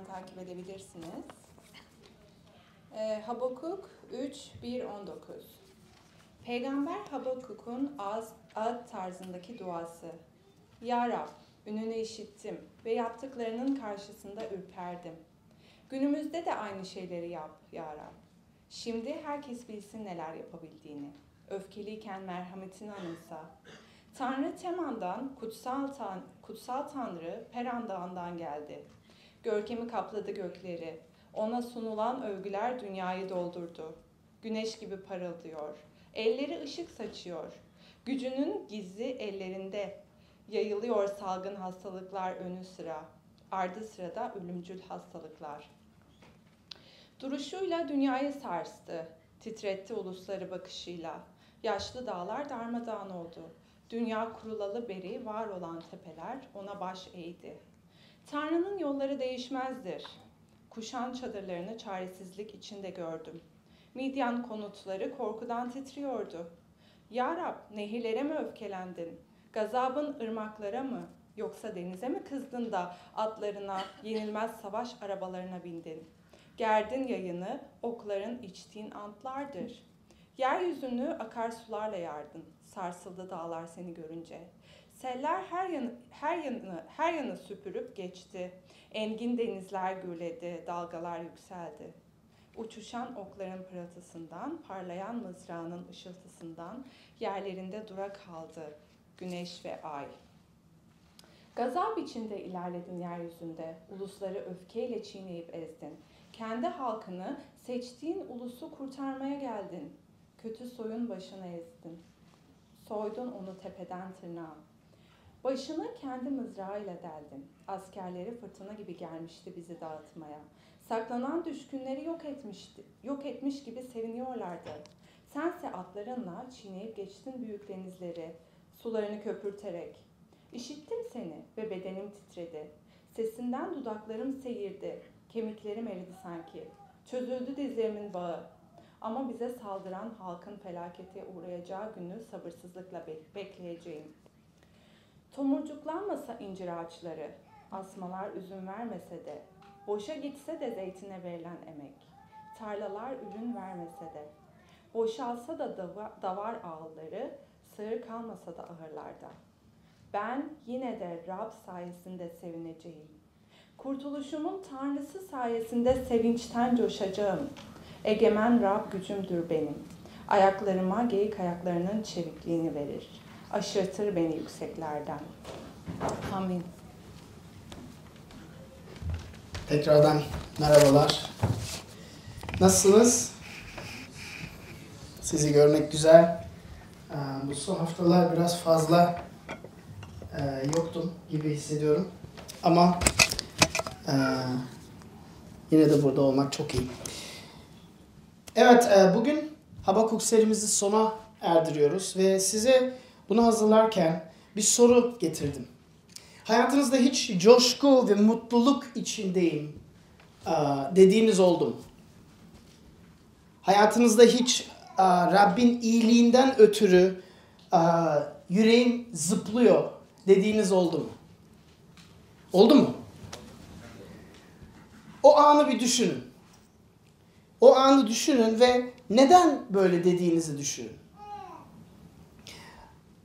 üzerinden takip edebilirsiniz. Ee, Habakuk 3, 1, 19. Peygamber Habakuk'un ağız, ağıt tarzındaki duası. Ya Rab, ününü işittim ve yaptıklarının karşısında ürperdim. Günümüzde de aynı şeyleri yap Ya Rab. Şimdi herkes bilsin neler yapabildiğini. Öfkeliyken merhametini anımsa. Tanrı Teman'dan, kutsal, tan kutsal Tanrı Peran Dağı'ndan geldi. Görkemi kapladı gökleri. Ona sunulan övgüler dünyayı doldurdu. Güneş gibi parıldıyor. Elleri ışık saçıyor. Gücünün gizli ellerinde yayılıyor salgın hastalıklar önü sıra. Ardı sırada ölümcül hastalıklar. Duruşuyla dünyayı sarstı. Titretti ulusları bakışıyla. Yaşlı dağlar darmadağın oldu. Dünya kurulalı beri var olan tepeler ona baş eğdi. Tanrı'nın yolları değişmezdir. Kuşan çadırlarını çaresizlik içinde gördüm. Midyan konutları korkudan titriyordu. Ya Rab nehirlere mi öfkelendin? Gazabın ırmaklara mı? Yoksa denize mi kızdın da atlarına, yenilmez savaş arabalarına bindin? Gerdin yayını, okların içtiğin antlardır. Yeryüzünü akarsularla yardın. Sarsıldı dağlar seni görünce. Seller her yanı, her yanı, her yanı süpürüp geçti. Engin denizler gürledi, dalgalar yükseldi. Uçuşan okların pırıltısından, parlayan mızrağının ışıltısından yerlerinde dura kaldı güneş ve ay. Gazap içinde ilerledin yeryüzünde, ulusları öfkeyle çiğneyip ezdin. Kendi halkını, seçtiğin ulusu kurtarmaya geldin. Kötü soyun başına ezdin. Soydun onu tepeden tırnağa. Başını kendi mızrağıyla deldin. Askerleri fırtına gibi gelmişti bizi dağıtmaya. Saklanan düşkünleri yok etmişti, yok etmiş gibi seviniyorlardı. Sense atlarınla çiğneyip geçtin büyük denizleri, sularını köpürterek. İşittim seni ve bedenim titredi. Sesinden dudaklarım seyirdi, kemiklerim eridi sanki. Çözüldü dizlerimin bağı. Ama bize saldıran halkın felakete uğrayacağı günü sabırsızlıkla bekleyeceğim. Tomurcuklanmasa incir ağaçları, asmalar üzüm vermese de, boşa gitse de zeytine verilen emek, tarlalar ürün vermese de, boşalsa da davar ağılları, sığır kalmasa da ahırlarda. Ben yine de Rab sayesinde sevineceğim. Kurtuluşumun Tanrısı sayesinde sevinçten coşacağım. Egemen Rab gücümdür benim. Ayaklarıma geyik ayaklarının çevikliğini verir. Aşırtır beni yükseklerden. Amin. Tekrardan merhabalar. Nasılsınız? Sizi görmek güzel. Ee, bu son haftalar biraz fazla e, yoktum gibi hissediyorum. Ama e, yine de burada olmak çok iyi. Evet, e, bugün Habakuk serimizi sona erdiriyoruz ve size bunu hazırlarken bir soru getirdim. Hayatınızda hiç coşku ve mutluluk içindeyim dediğiniz oldu mu? Hayatınızda hiç Rabbin iyiliğinden ötürü yüreğim zıplıyor dediğiniz oldu mu? Oldu mu? O anı bir düşünün. O anı düşünün ve neden böyle dediğinizi düşünün.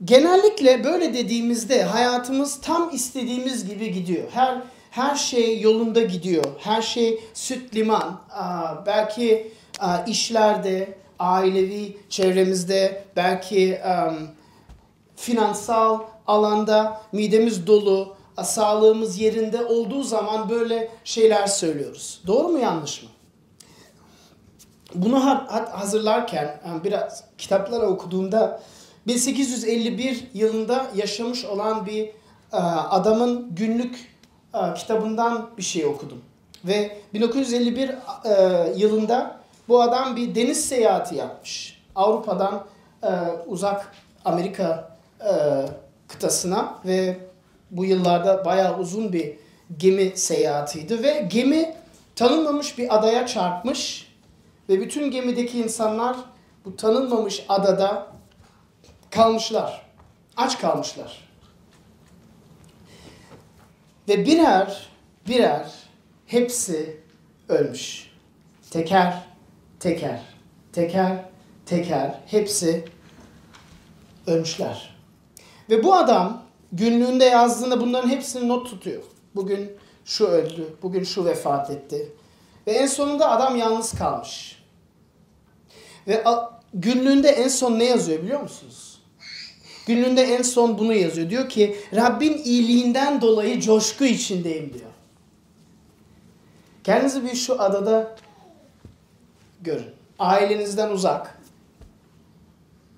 Genellikle böyle dediğimizde hayatımız tam istediğimiz gibi gidiyor. Her her şey yolunda gidiyor. Her şey süt liman. belki işlerde, ailevi çevremizde, belki finansal alanda midemiz dolu, sağlığımız yerinde olduğu zaman böyle şeyler söylüyoruz. Doğru mu yanlış mı? Bunu hazırlarken biraz kitapları okuduğumda 1851 yılında yaşamış olan bir e, adamın günlük e, kitabından bir şey okudum. Ve 1951 e, yılında bu adam bir deniz seyahati yapmış. Avrupa'dan uzak Amerika kıtasına ve bu yıllarda bayağı uzun bir gemi seyahatiydi ve gemi tanınmamış bir adaya çarpmış ve bütün gemideki insanlar bu tanınmamış adada kalmışlar. Aç kalmışlar. Ve birer birer hepsi ölmüş. Teker, teker, teker, teker hepsi ölmüşler. Ve bu adam günlüğünde yazdığında bunların hepsini not tutuyor. Bugün şu öldü, bugün şu vefat etti. Ve en sonunda adam yalnız kalmış. Ve günlüğünde en son ne yazıyor biliyor musunuz? Günlüğünde en son bunu yazıyor. Diyor ki Rabbin iyiliğinden dolayı coşku içindeyim diyor. Kendinizi bir şu adada görün. Ailenizden uzak.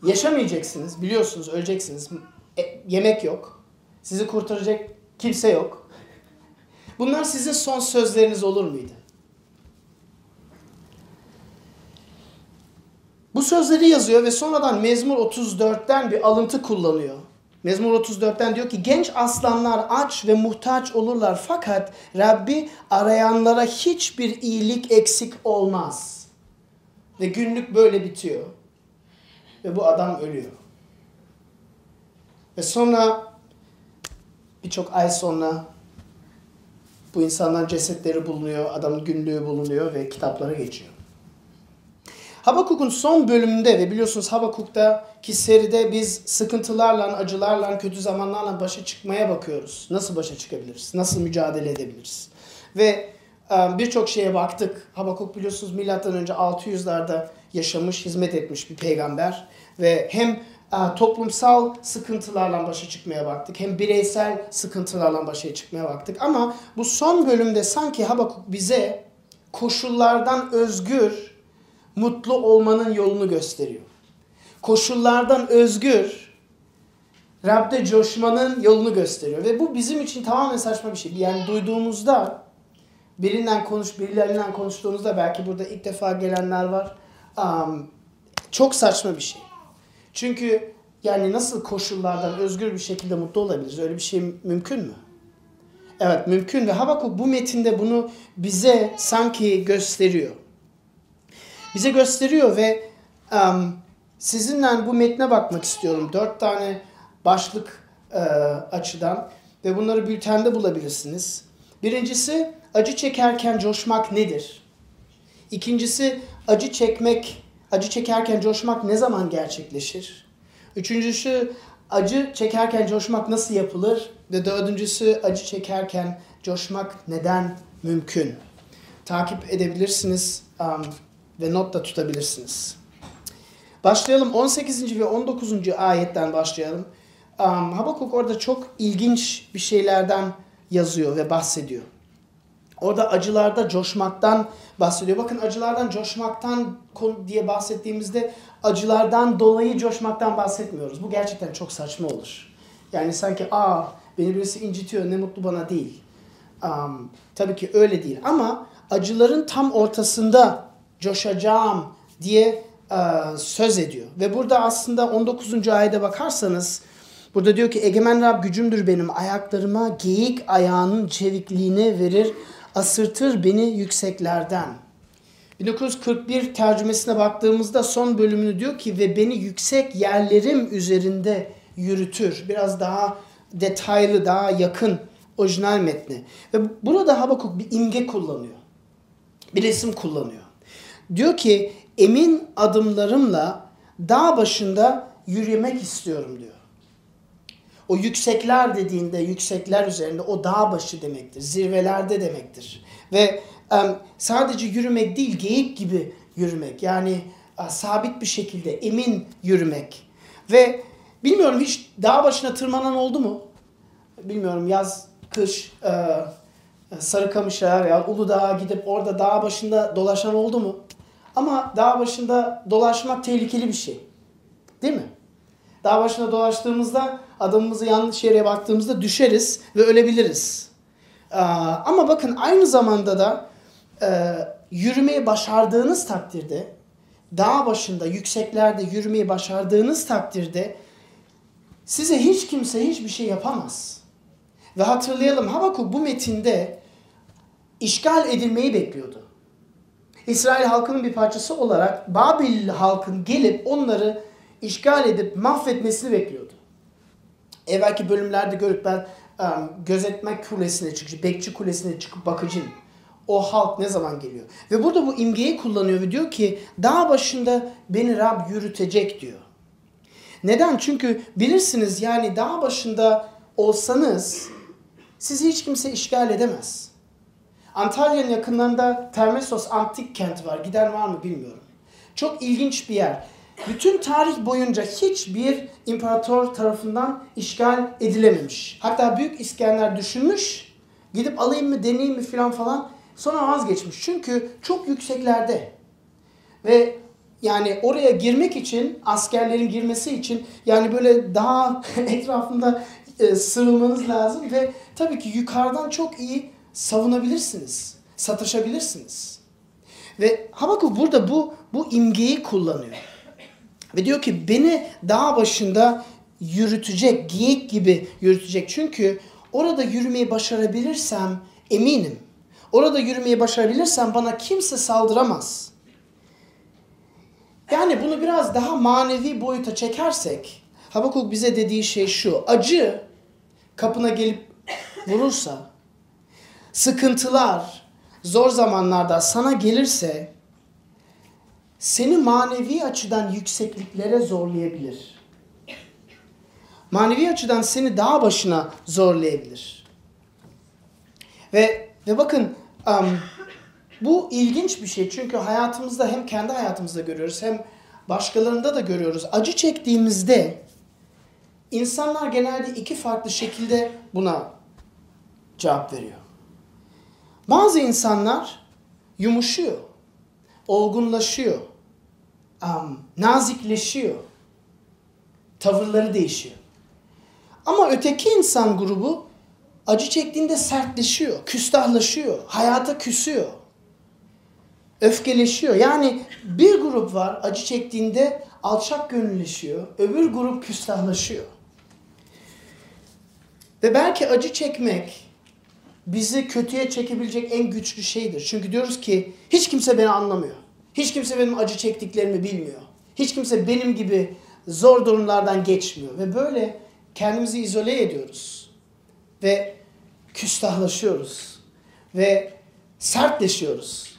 Yaşamayacaksınız. Biliyorsunuz öleceksiniz. E, yemek yok. Sizi kurtaracak kimse yok. Bunlar sizin son sözleriniz olur muydu? Bu sözleri yazıyor ve sonradan Mezmur 34'ten bir alıntı kullanıyor. Mezmur 34'ten diyor ki genç aslanlar aç ve muhtaç olurlar fakat Rabbi arayanlara hiçbir iyilik eksik olmaz. Ve günlük böyle bitiyor. Ve bu adam ölüyor. Ve sonra birçok ay sonra bu insanların cesetleri bulunuyor, adamın günlüğü bulunuyor ve kitaplara geçiyor. Habakuk'un son bölümünde ve biliyorsunuz Habakuk'taki seride biz sıkıntılarla, acılarla, kötü zamanlarla başa çıkmaya bakıyoruz. Nasıl başa çıkabiliriz? Nasıl mücadele edebiliriz? Ve birçok şeye baktık. Habakuk biliyorsunuz milattan önce 600'lerde yaşamış, hizmet etmiş bir peygamber ve hem toplumsal sıkıntılarla başa çıkmaya baktık. Hem bireysel sıkıntılarla başa çıkmaya baktık. Ama bu son bölümde sanki Habakuk bize koşullardan özgür mutlu olmanın yolunu gösteriyor. Koşullardan özgür, Rab'de coşmanın yolunu gösteriyor. Ve bu bizim için tamamen saçma bir şey. Yani duyduğumuzda, birinden konuş, birilerinden konuştuğunuzda belki burada ilk defa gelenler var. Um, çok saçma bir şey. Çünkü yani nasıl koşullardan özgür bir şekilde mutlu olabiliriz? Öyle bir şey mümkün mü? Evet mümkün ve Habakuk bu metinde bunu bize sanki gösteriyor bize gösteriyor ve um, sizinle bu metne bakmak istiyorum. Dört tane başlık e, açıdan ve bunları bültende bulabilirsiniz. Birincisi acı çekerken coşmak nedir? İkincisi acı çekmek, acı çekerken coşmak ne zaman gerçekleşir? Üçüncüsü acı çekerken coşmak nasıl yapılır? Ve dördüncüsü acı çekerken coşmak neden mümkün? Takip edebilirsiniz. Um, ve not da tutabilirsiniz. Başlayalım 18. ve 19. ayetten başlayalım. Um, Habakuk orada çok ilginç bir şeylerden yazıyor ve bahsediyor. Orada acılarda coşmaktan bahsediyor. Bakın acılardan coşmaktan diye bahsettiğimizde acılardan dolayı coşmaktan bahsetmiyoruz. Bu gerçekten çok saçma olur. Yani sanki aa beni birisi incitiyor ne mutlu bana değil. Um, tabii ki öyle değil ama acıların tam ortasında coşacağım diye e, söz ediyor. Ve burada aslında 19. ayete bakarsanız burada diyor ki egemen Rab gücümdür benim ayaklarıma geyik ayağının çevikliğine verir asırtır beni yükseklerden. 1941 tercümesine baktığımızda son bölümünü diyor ki ve beni yüksek yerlerim üzerinde yürütür. Biraz daha detaylı, daha yakın orijinal metni. Ve burada Habakuk bir imge kullanıyor. Bir resim kullanıyor. Diyor ki emin adımlarımla dağ başında yürümek istiyorum diyor. O yüksekler dediğinde yüksekler üzerinde o dağ başı demektir. Zirvelerde demektir. Ve sadece yürümek değil geyik gibi yürümek. Yani sabit bir şekilde emin yürümek. Ve bilmiyorum hiç dağ başına tırmanan oldu mu? Bilmiyorum yaz, kış, uh, Sarıkamış'a veya Uludağ'a gidip orada dağ başında dolaşan oldu mu? Ama dağ başında dolaşmak tehlikeli bir şey. Değil mi? Dağ başında dolaştığımızda adımımızı yanlış yere baktığımızda düşeriz ve ölebiliriz. Ama bakın aynı zamanda da e, yürümeyi başardığınız takdirde dağ başında yükseklerde yürümeyi başardığınız takdirde size hiç kimse hiçbir şey yapamaz. Ve hatırlayalım Habakuk bu metinde işgal edilmeyi bekliyordu. İsrail halkının bir parçası olarak Babil halkın gelip onları işgal edip mahvetmesini bekliyordu. Evvelki bölümlerde görüp ben um, gözetme kulesine çıkıp, bekçi kulesine çıkıp bakıcıyım. o halk ne zaman geliyor? Ve burada bu imgeyi kullanıyor ve diyor ki dağ başında beni Rab yürütecek diyor. Neden? Çünkü bilirsiniz yani dağ başında olsanız sizi hiç kimse işgal edemez. Antalya'nın yakınlarında Termesos antik kent var. Giden var mı bilmiyorum. Çok ilginç bir yer. Bütün tarih boyunca hiçbir imparator tarafından işgal edilememiş. Hatta Büyük İskender düşünmüş, gidip alayım mı deneyeyim mi falan falan. Sonra vazgeçmiş. Çünkü çok yükseklerde. Ve yani oraya girmek için, askerlerin girmesi için yani böyle daha etrafında e, sığınmanız lazım ve tabii ki yukarıdan çok iyi savunabilirsiniz, satışabilirsiniz. Ve Habakuk burada bu bu imgeyi kullanıyor. Ve diyor ki beni dağ başında yürütecek, geyik gibi yürütecek. Çünkü orada yürümeyi başarabilirsem eminim. Orada yürümeyi başarabilirsem bana kimse saldıramaz. Yani bunu biraz daha manevi boyuta çekersek Habakuk bize dediği şey şu. Acı kapına gelip vurursa, sıkıntılar zor zamanlarda sana gelirse seni manevi açıdan yüksekliklere zorlayabilir. Manevi açıdan seni dağ başına zorlayabilir. Ve ve bakın um, bu ilginç bir şey çünkü hayatımızda hem kendi hayatımızda görüyoruz hem başkalarında da görüyoruz. Acı çektiğimizde insanlar genelde iki farklı şekilde buna cevap veriyor. Bazı insanlar yumuşuyor, olgunlaşıyor, um, nazikleşiyor, tavırları değişiyor. Ama öteki insan grubu acı çektiğinde sertleşiyor, küstahlaşıyor, hayata küsüyor, öfkeleşiyor. Yani bir grup var acı çektiğinde alçak gönülleşiyor, öbür grup küstahlaşıyor. Ve belki acı çekmek bizi kötüye çekebilecek en güçlü şeydir. Çünkü diyoruz ki hiç kimse beni anlamıyor. Hiç kimse benim acı çektiklerimi bilmiyor. Hiç kimse benim gibi zor durumlardan geçmiyor. Ve böyle kendimizi izole ediyoruz. Ve küstahlaşıyoruz. Ve sertleşiyoruz.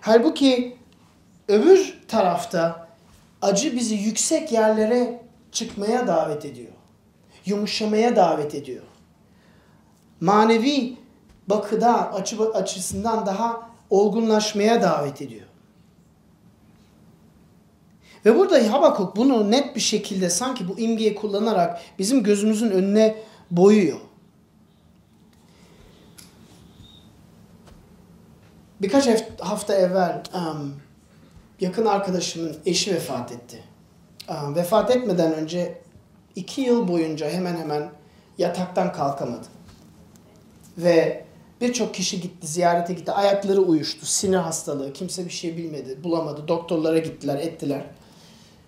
Halbuki öbür tarafta acı bizi yüksek yerlere çıkmaya davet ediyor. Yumuşamaya davet ediyor. Manevi bakıda açı, açısından daha olgunlaşmaya davet ediyor. Ve burada Habakuk bunu net bir şekilde sanki bu imgeyi kullanarak bizim gözümüzün önüne boyuyor. Birkaç hafta evvel yakın arkadaşımın eşi vefat etti. Vefat etmeden önce iki yıl boyunca hemen hemen yataktan kalkamadı. Ve birçok kişi gitti, ziyarete gitti. Ayakları uyuştu, sinir hastalığı, kimse bir şey bilmedi, bulamadı. Doktorlara gittiler, ettiler.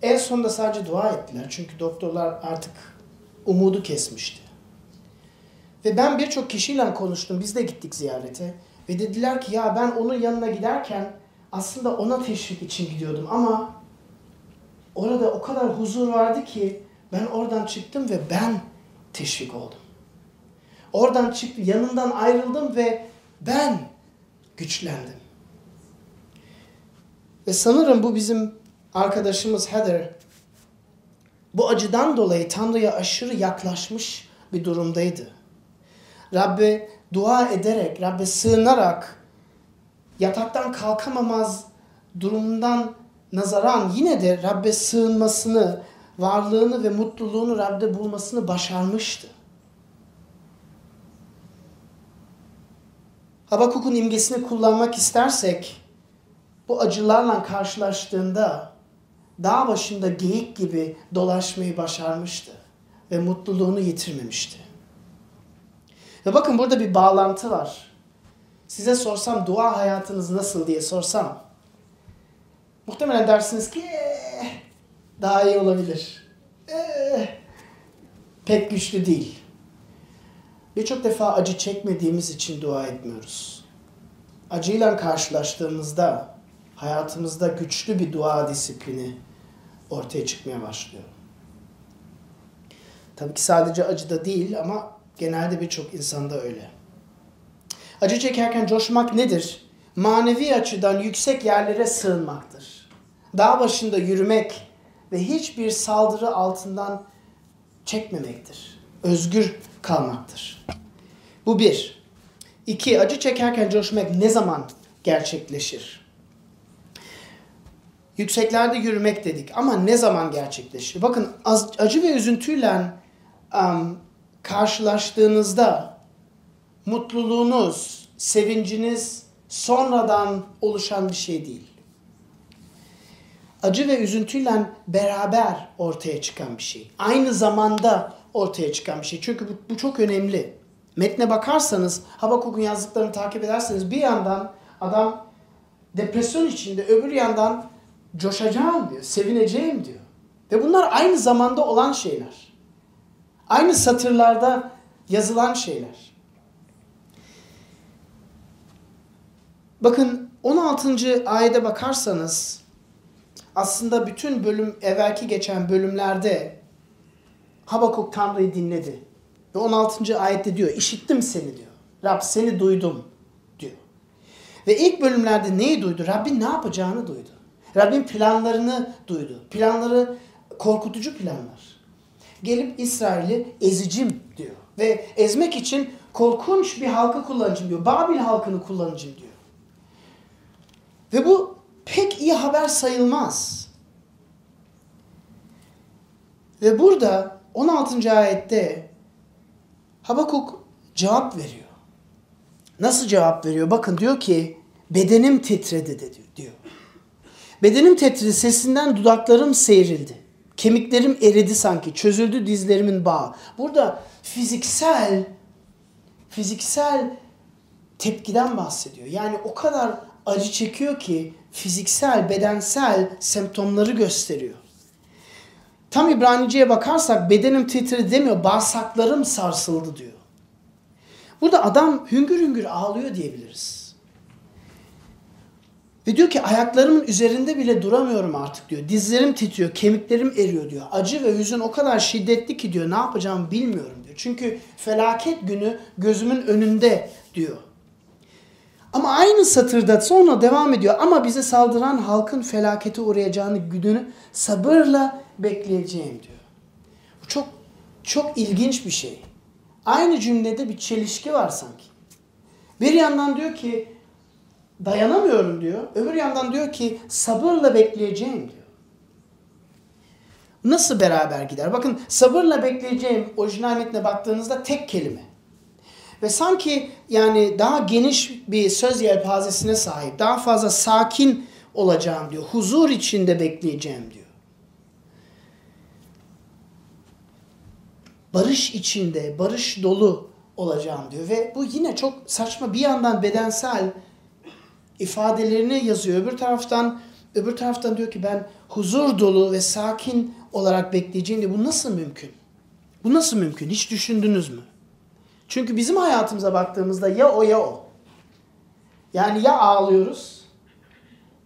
En sonunda sadece dua ettiler. Çünkü doktorlar artık umudu kesmişti. Ve ben birçok kişiyle konuştum. Biz de gittik ziyarete. Ve dediler ki ya ben onun yanına giderken aslında ona teşvik için gidiyordum ama orada o kadar huzur vardı ki ben oradan çıktım ve ben teşvik oldum. Oradan çıktım, yanından ayrıldım ve ben güçlendim. Ve sanırım bu bizim arkadaşımız Heather bu acıdan dolayı Tanrı'ya aşırı yaklaşmış bir durumdaydı. Rabbe dua ederek, Rabbe sığınarak yataktan kalkamamaz durumundan nazaran yine de Rabbe sığınmasını, varlığını ve mutluluğunu Rab'de bulmasını başarmıştı. Habakuk'un imgesini kullanmak istersek bu acılarla karşılaştığında dağ başında geyik gibi dolaşmayı başarmıştı ve mutluluğunu yitirmemişti. Ve bakın burada bir bağlantı var. Size sorsam dua hayatınız nasıl diye sorsam muhtemelen dersiniz ki ee, daha iyi olabilir. Ee, pek güçlü değil. Birçok defa acı çekmediğimiz için dua etmiyoruz. Acıyla karşılaştığımızda hayatımızda güçlü bir dua disiplini ortaya çıkmaya başlıyor. Tabii ki sadece acıda değil ama genelde birçok insanda öyle. Acı çekerken coşmak nedir? manevi açıdan yüksek yerlere sığınmaktır. Dağ başında yürümek ve hiçbir saldırı altından çekmemektir. Özgür kalmaktır. Bu bir. İki, acı çekerken coşmak ne zaman gerçekleşir? Yükseklerde yürümek dedik ama ne zaman gerçekleşir? Bakın az, acı ve üzüntüyle um, karşılaştığınızda mutluluğunuz, sevinciniz sonradan oluşan bir şey değil. Acı ve üzüntüyle beraber ortaya çıkan bir şey. Aynı zamanda ortaya çıkan bir şey. Çünkü bu, bu çok önemli. Metne bakarsanız, Habakuk'un yazdıklarını takip ederseniz bir yandan adam depresyon içinde, öbür yandan coşacağım diyor, sevineceğim diyor. Ve bunlar aynı zamanda olan şeyler. Aynı satırlarda yazılan şeyler. Bakın 16. ayete bakarsanız aslında bütün bölüm evvelki geçen bölümlerde Habakuk Tanrı'yı dinledi. Ve 16. ayette diyor işittim seni diyor. Rab seni duydum diyor. Ve ilk bölümlerde neyi duydu? Rabbin ne yapacağını duydu. Rabbin planlarını duydu. Planları korkutucu planlar. Gelip İsrail'i ezicim diyor. Ve ezmek için korkunç bir halkı kullanacağım diyor. Babil halkını kullanacağım diyor. Ve bu pek iyi haber sayılmaz. Ve burada 16. ayette Habakuk cevap veriyor. Nasıl cevap veriyor? Bakın diyor ki bedenim titredi de diyor. Bedenim titredi, sesinden dudaklarım seyrildi. Kemiklerim eridi sanki, çözüldü dizlerimin bağı. Burada fiziksel fiziksel tepkiden bahsediyor. Yani o kadar acı çekiyor ki fiziksel, bedensel semptomları gösteriyor. Tam İbranice'ye bakarsak bedenim titredi demiyor, bağırsaklarım sarsıldı diyor. Burada adam hüngür hüngür ağlıyor diyebiliriz. Ve diyor ki ayaklarımın üzerinde bile duramıyorum artık diyor. Dizlerim titriyor, kemiklerim eriyor diyor. Acı ve hüzün o kadar şiddetli ki diyor ne yapacağımı bilmiyorum diyor. Çünkü felaket günü gözümün önünde diyor. Ama aynı satırda sonra devam ediyor. Ama bize saldıran halkın felakete uğrayacağını gününü sabırla bekleyeceğim diyor. Bu çok çok ilginç bir şey. Aynı cümlede bir çelişki var sanki. Bir yandan diyor ki dayanamıyorum diyor. Öbür yandan diyor ki sabırla bekleyeceğim diyor. Nasıl beraber gider? Bakın sabırla bekleyeceğim orijinal metne baktığınızda tek kelime. Ve sanki yani daha geniş bir söz yelpazesine sahip. Daha fazla sakin olacağım diyor. Huzur içinde bekleyeceğim diyor. Barış içinde, barış dolu olacağım diyor. Ve bu yine çok saçma bir yandan bedensel ifadelerini yazıyor. Öbür taraftan öbür taraftan diyor ki ben huzur dolu ve sakin olarak bekleyeceğim diyor. Bu nasıl mümkün? Bu nasıl mümkün? Hiç düşündünüz mü? Çünkü bizim hayatımıza baktığımızda ya o ya o. Yani ya ağlıyoruz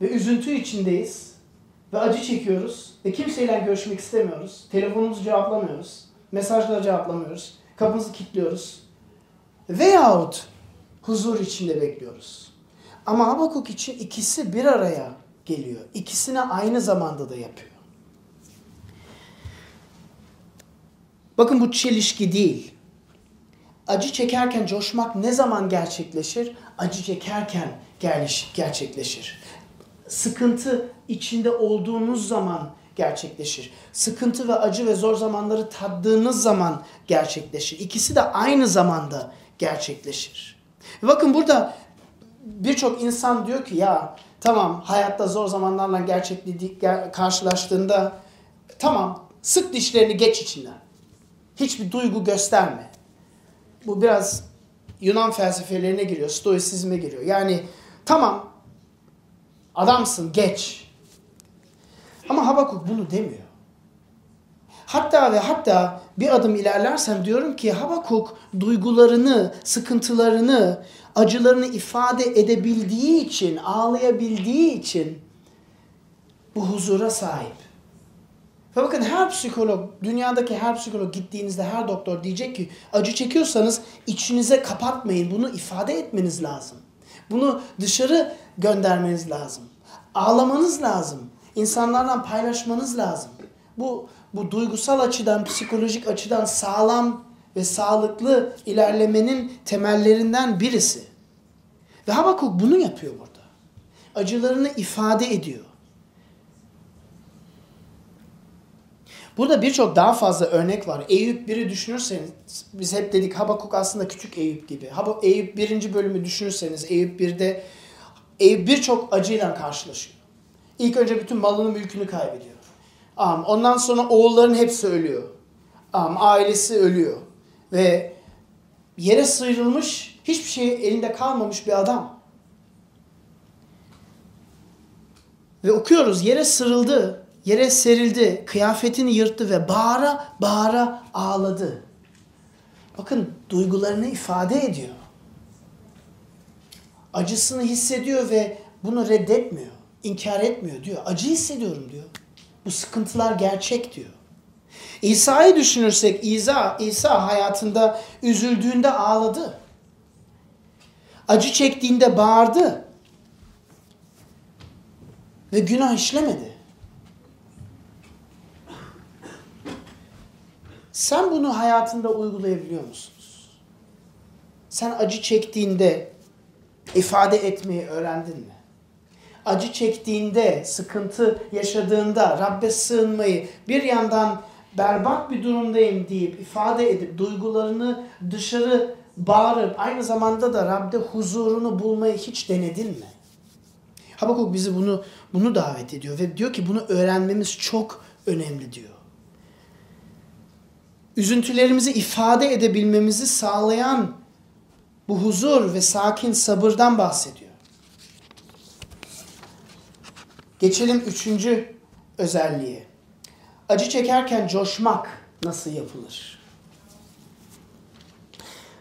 ve üzüntü içindeyiz ve acı çekiyoruz ve kimseyle görüşmek istemiyoruz. Telefonumuzu cevaplamıyoruz. Mesajları cevaplamıyoruz. Kapımızı kilitliyoruz. Veyahut huzur içinde bekliyoruz. Ama Habakuk için ikisi bir araya geliyor. İkisini aynı zamanda da yapıyor. Bakın bu çelişki değil. Acı çekerken coşmak ne zaman gerçekleşir? Acı çekerken gerçekleşir. Sıkıntı içinde olduğunuz zaman gerçekleşir. Sıkıntı ve acı ve zor zamanları tattığınız zaman gerçekleşir. İkisi de aynı zamanda gerçekleşir. Bakın burada birçok insan diyor ki ya tamam hayatta zor zamanlarla karşılaştığında tamam sık dişlerini geç içinden. Hiçbir duygu gösterme. Bu biraz Yunan felsefelerine giriyor, stoisizme giriyor. Yani tamam adamsın geç. Ama Habakuk bunu demiyor. Hatta ve hatta bir adım ilerlersem diyorum ki Habakuk duygularını, sıkıntılarını, acılarını ifade edebildiği için, ağlayabildiği için bu huzura sahip. Ve bakın her psikolog, dünyadaki her psikolog gittiğinizde her doktor diyecek ki acı çekiyorsanız içinize kapatmayın. Bunu ifade etmeniz lazım. Bunu dışarı göndermeniz lazım. Ağlamanız lazım. İnsanlarla paylaşmanız lazım. Bu bu duygusal açıdan, psikolojik açıdan sağlam ve sağlıklı ilerlemenin temellerinden birisi. Ve Habakuk bunu yapıyor burada. Acılarını ifade ediyor. Burada birçok daha fazla örnek var. Eyüp 1'i düşünürseniz, biz hep dedik Habakuk aslında küçük Eyüp gibi. Hab Eyüp 1. bölümü düşünürseniz, Eyüp 1'de Eyüp birçok acıyla karşılaşıyor. İlk önce bütün malını mülkünü kaybediyor. Ondan sonra oğulların hepsi ölüyor. Ailesi ölüyor. Ve yere sıyrılmış, hiçbir şey elinde kalmamış bir adam. Ve okuyoruz yere sırıldı, yere serildi, kıyafetini yırttı ve bağıra bağıra ağladı. Bakın duygularını ifade ediyor. Acısını hissediyor ve bunu reddetmiyor, inkar etmiyor diyor. Acı hissediyorum diyor. Bu sıkıntılar gerçek diyor. İsa'yı düşünürsek İsa, İsa hayatında üzüldüğünde ağladı. Acı çektiğinde bağırdı. Ve günah işlemedi. Sen bunu hayatında uygulayabiliyor musunuz? Sen acı çektiğinde ifade etmeyi öğrendin mi? Acı çektiğinde, sıkıntı yaşadığında Rabbe sığınmayı bir yandan berbat bir durumdayım deyip ifade edip duygularını dışarı bağırıp aynı zamanda da Rab'de huzurunu bulmayı hiç denedin mi? Habakuk bizi bunu bunu davet ediyor ve diyor ki bunu öğrenmemiz çok önemli diyor. Üzüntülerimizi ifade edebilmemizi sağlayan bu huzur ve sakin sabırdan bahsediyor. Geçelim üçüncü özelliğe. Acı çekerken coşmak nasıl yapılır?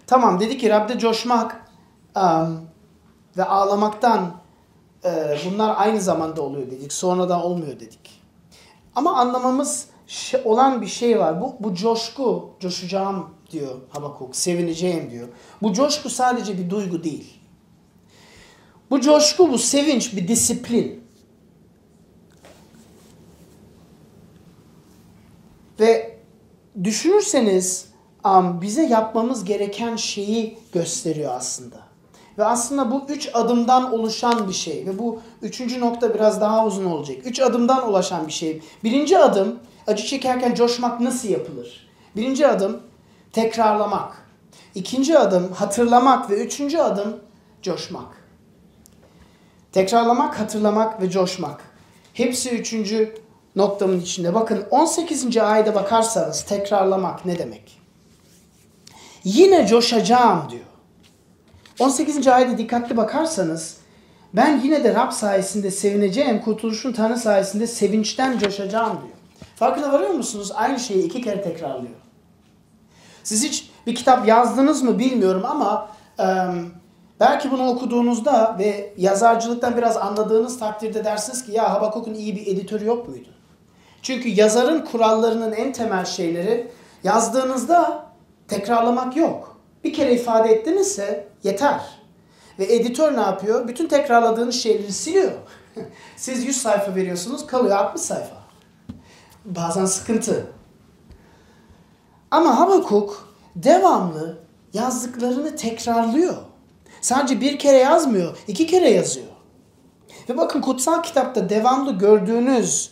Tamam dedi ki Rab'de coşmak um, ve ağlamaktan e, bunlar aynı zamanda oluyor dedik. Sonradan olmuyor dedik. Ama anlamamız olan bir şey var. Bu, bu coşku, coşacağım diyor Habakuk, sevineceğim diyor. Bu coşku sadece bir duygu değil. Bu coşku, bu sevinç bir disiplin. Ve düşünürseniz bize yapmamız gereken şeyi gösteriyor aslında. Ve aslında bu üç adımdan oluşan bir şey. Ve bu üçüncü nokta biraz daha uzun olacak. Üç adımdan ulaşan bir şey. Birinci adım acı çekerken coşmak nasıl yapılır? Birinci adım tekrarlamak. İkinci adım hatırlamak ve üçüncü adım coşmak. Tekrarlamak, hatırlamak ve coşmak. Hepsi üçüncü noktamın içinde. Bakın 18. ayda bakarsanız tekrarlamak ne demek? Yine coşacağım diyor. 18. ayda dikkatli bakarsanız ben yine de Rab sayesinde sevineceğim, kurtuluşun Tanrı sayesinde sevinçten coşacağım diyor. Farkına varıyor musunuz? Aynı şeyi iki kere tekrarlıyor. Siz hiç bir kitap yazdınız mı bilmiyorum ama e, belki bunu okuduğunuzda ve yazarcılıktan biraz anladığınız takdirde dersiniz ki ya Habakuk'un iyi bir editörü yok muydu? Çünkü yazarın kurallarının en temel şeyleri yazdığınızda tekrarlamak yok. Bir kere ifade ettinizse yeter. Ve editör ne yapıyor? Bütün tekrarladığınız şeyleri siliyor. Siz 100 sayfa veriyorsunuz, kalıyor 60 sayfa. Bazen sıkıntı. Ama Habakuk devamlı yazdıklarını tekrarlıyor. Sadece bir kere yazmıyor, iki kere yazıyor. Ve bakın kutsal kitapta devamlı gördüğünüz,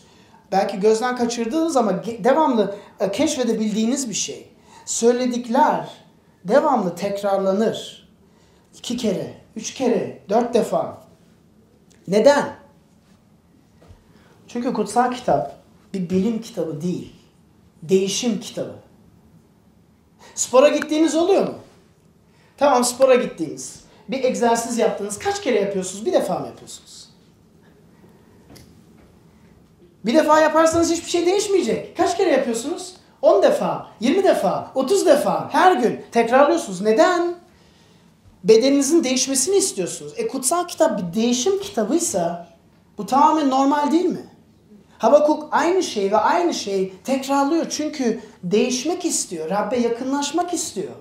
belki gözden kaçırdığınız ama devamlı e, keşfedebildiğiniz bir şey. Söyledikler devamlı tekrarlanır. İki kere, üç kere, dört defa. Neden? Çünkü kutsal kitap bir bilim kitabı değil. Değişim kitabı. Spora gittiğiniz oluyor mu? Tamam spora gittiğiniz. Bir egzersiz yaptınız. Kaç kere yapıyorsunuz? Bir defa mı yapıyorsunuz? Bir defa yaparsanız hiçbir şey değişmeyecek. Kaç kere yapıyorsunuz? 10 defa, 20 defa, 30 defa her gün tekrarlıyorsunuz. Neden? Bedeninizin değişmesini istiyorsunuz. E kutsal kitap bir değişim kitabıysa bu tamamen normal değil mi? Habakuk aynı şey ve aynı şey tekrarlıyor. Çünkü değişmek istiyor. Rabbe yakınlaşmak istiyor.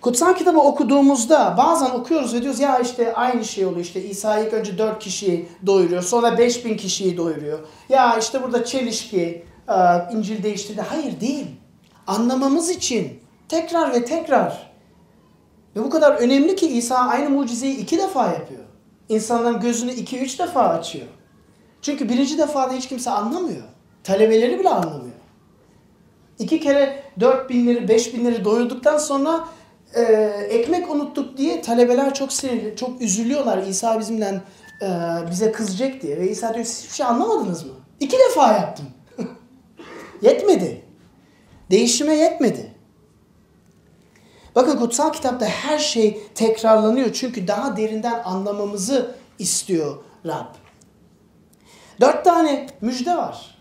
Kutsal kitabı okuduğumuzda bazen okuyoruz ve diyoruz ya işte aynı şey oluyor. İşte İsa ilk önce 4 kişiyi doyuruyor. Sonra 5000 kişiyi doyuruyor. Ya işte burada çelişki, e, İncil değiştirdi. Hayır değil. Anlamamız için tekrar ve tekrar. Ve bu kadar önemli ki İsa aynı mucizeyi iki defa yapıyor. İnsanların gözünü iki üç defa açıyor. Çünkü birinci defada hiç kimse anlamıyor. Talebeleri bile anlamıyor. İki kere dört binleri, beş binleri doyurduktan sonra e, ekmek unuttuk diye talebeler çok sinirli, çok üzülüyorlar. İsa bizimle e, bize kızacak diye. Ve İsa diyor siz hiçbir şey anlamadınız mı? İki defa yaptım. yetmedi. Değişime yetmedi. Bakın kutsal kitapta her şey tekrarlanıyor. Çünkü daha derinden anlamamızı istiyor Rab. Dört tane müjde var.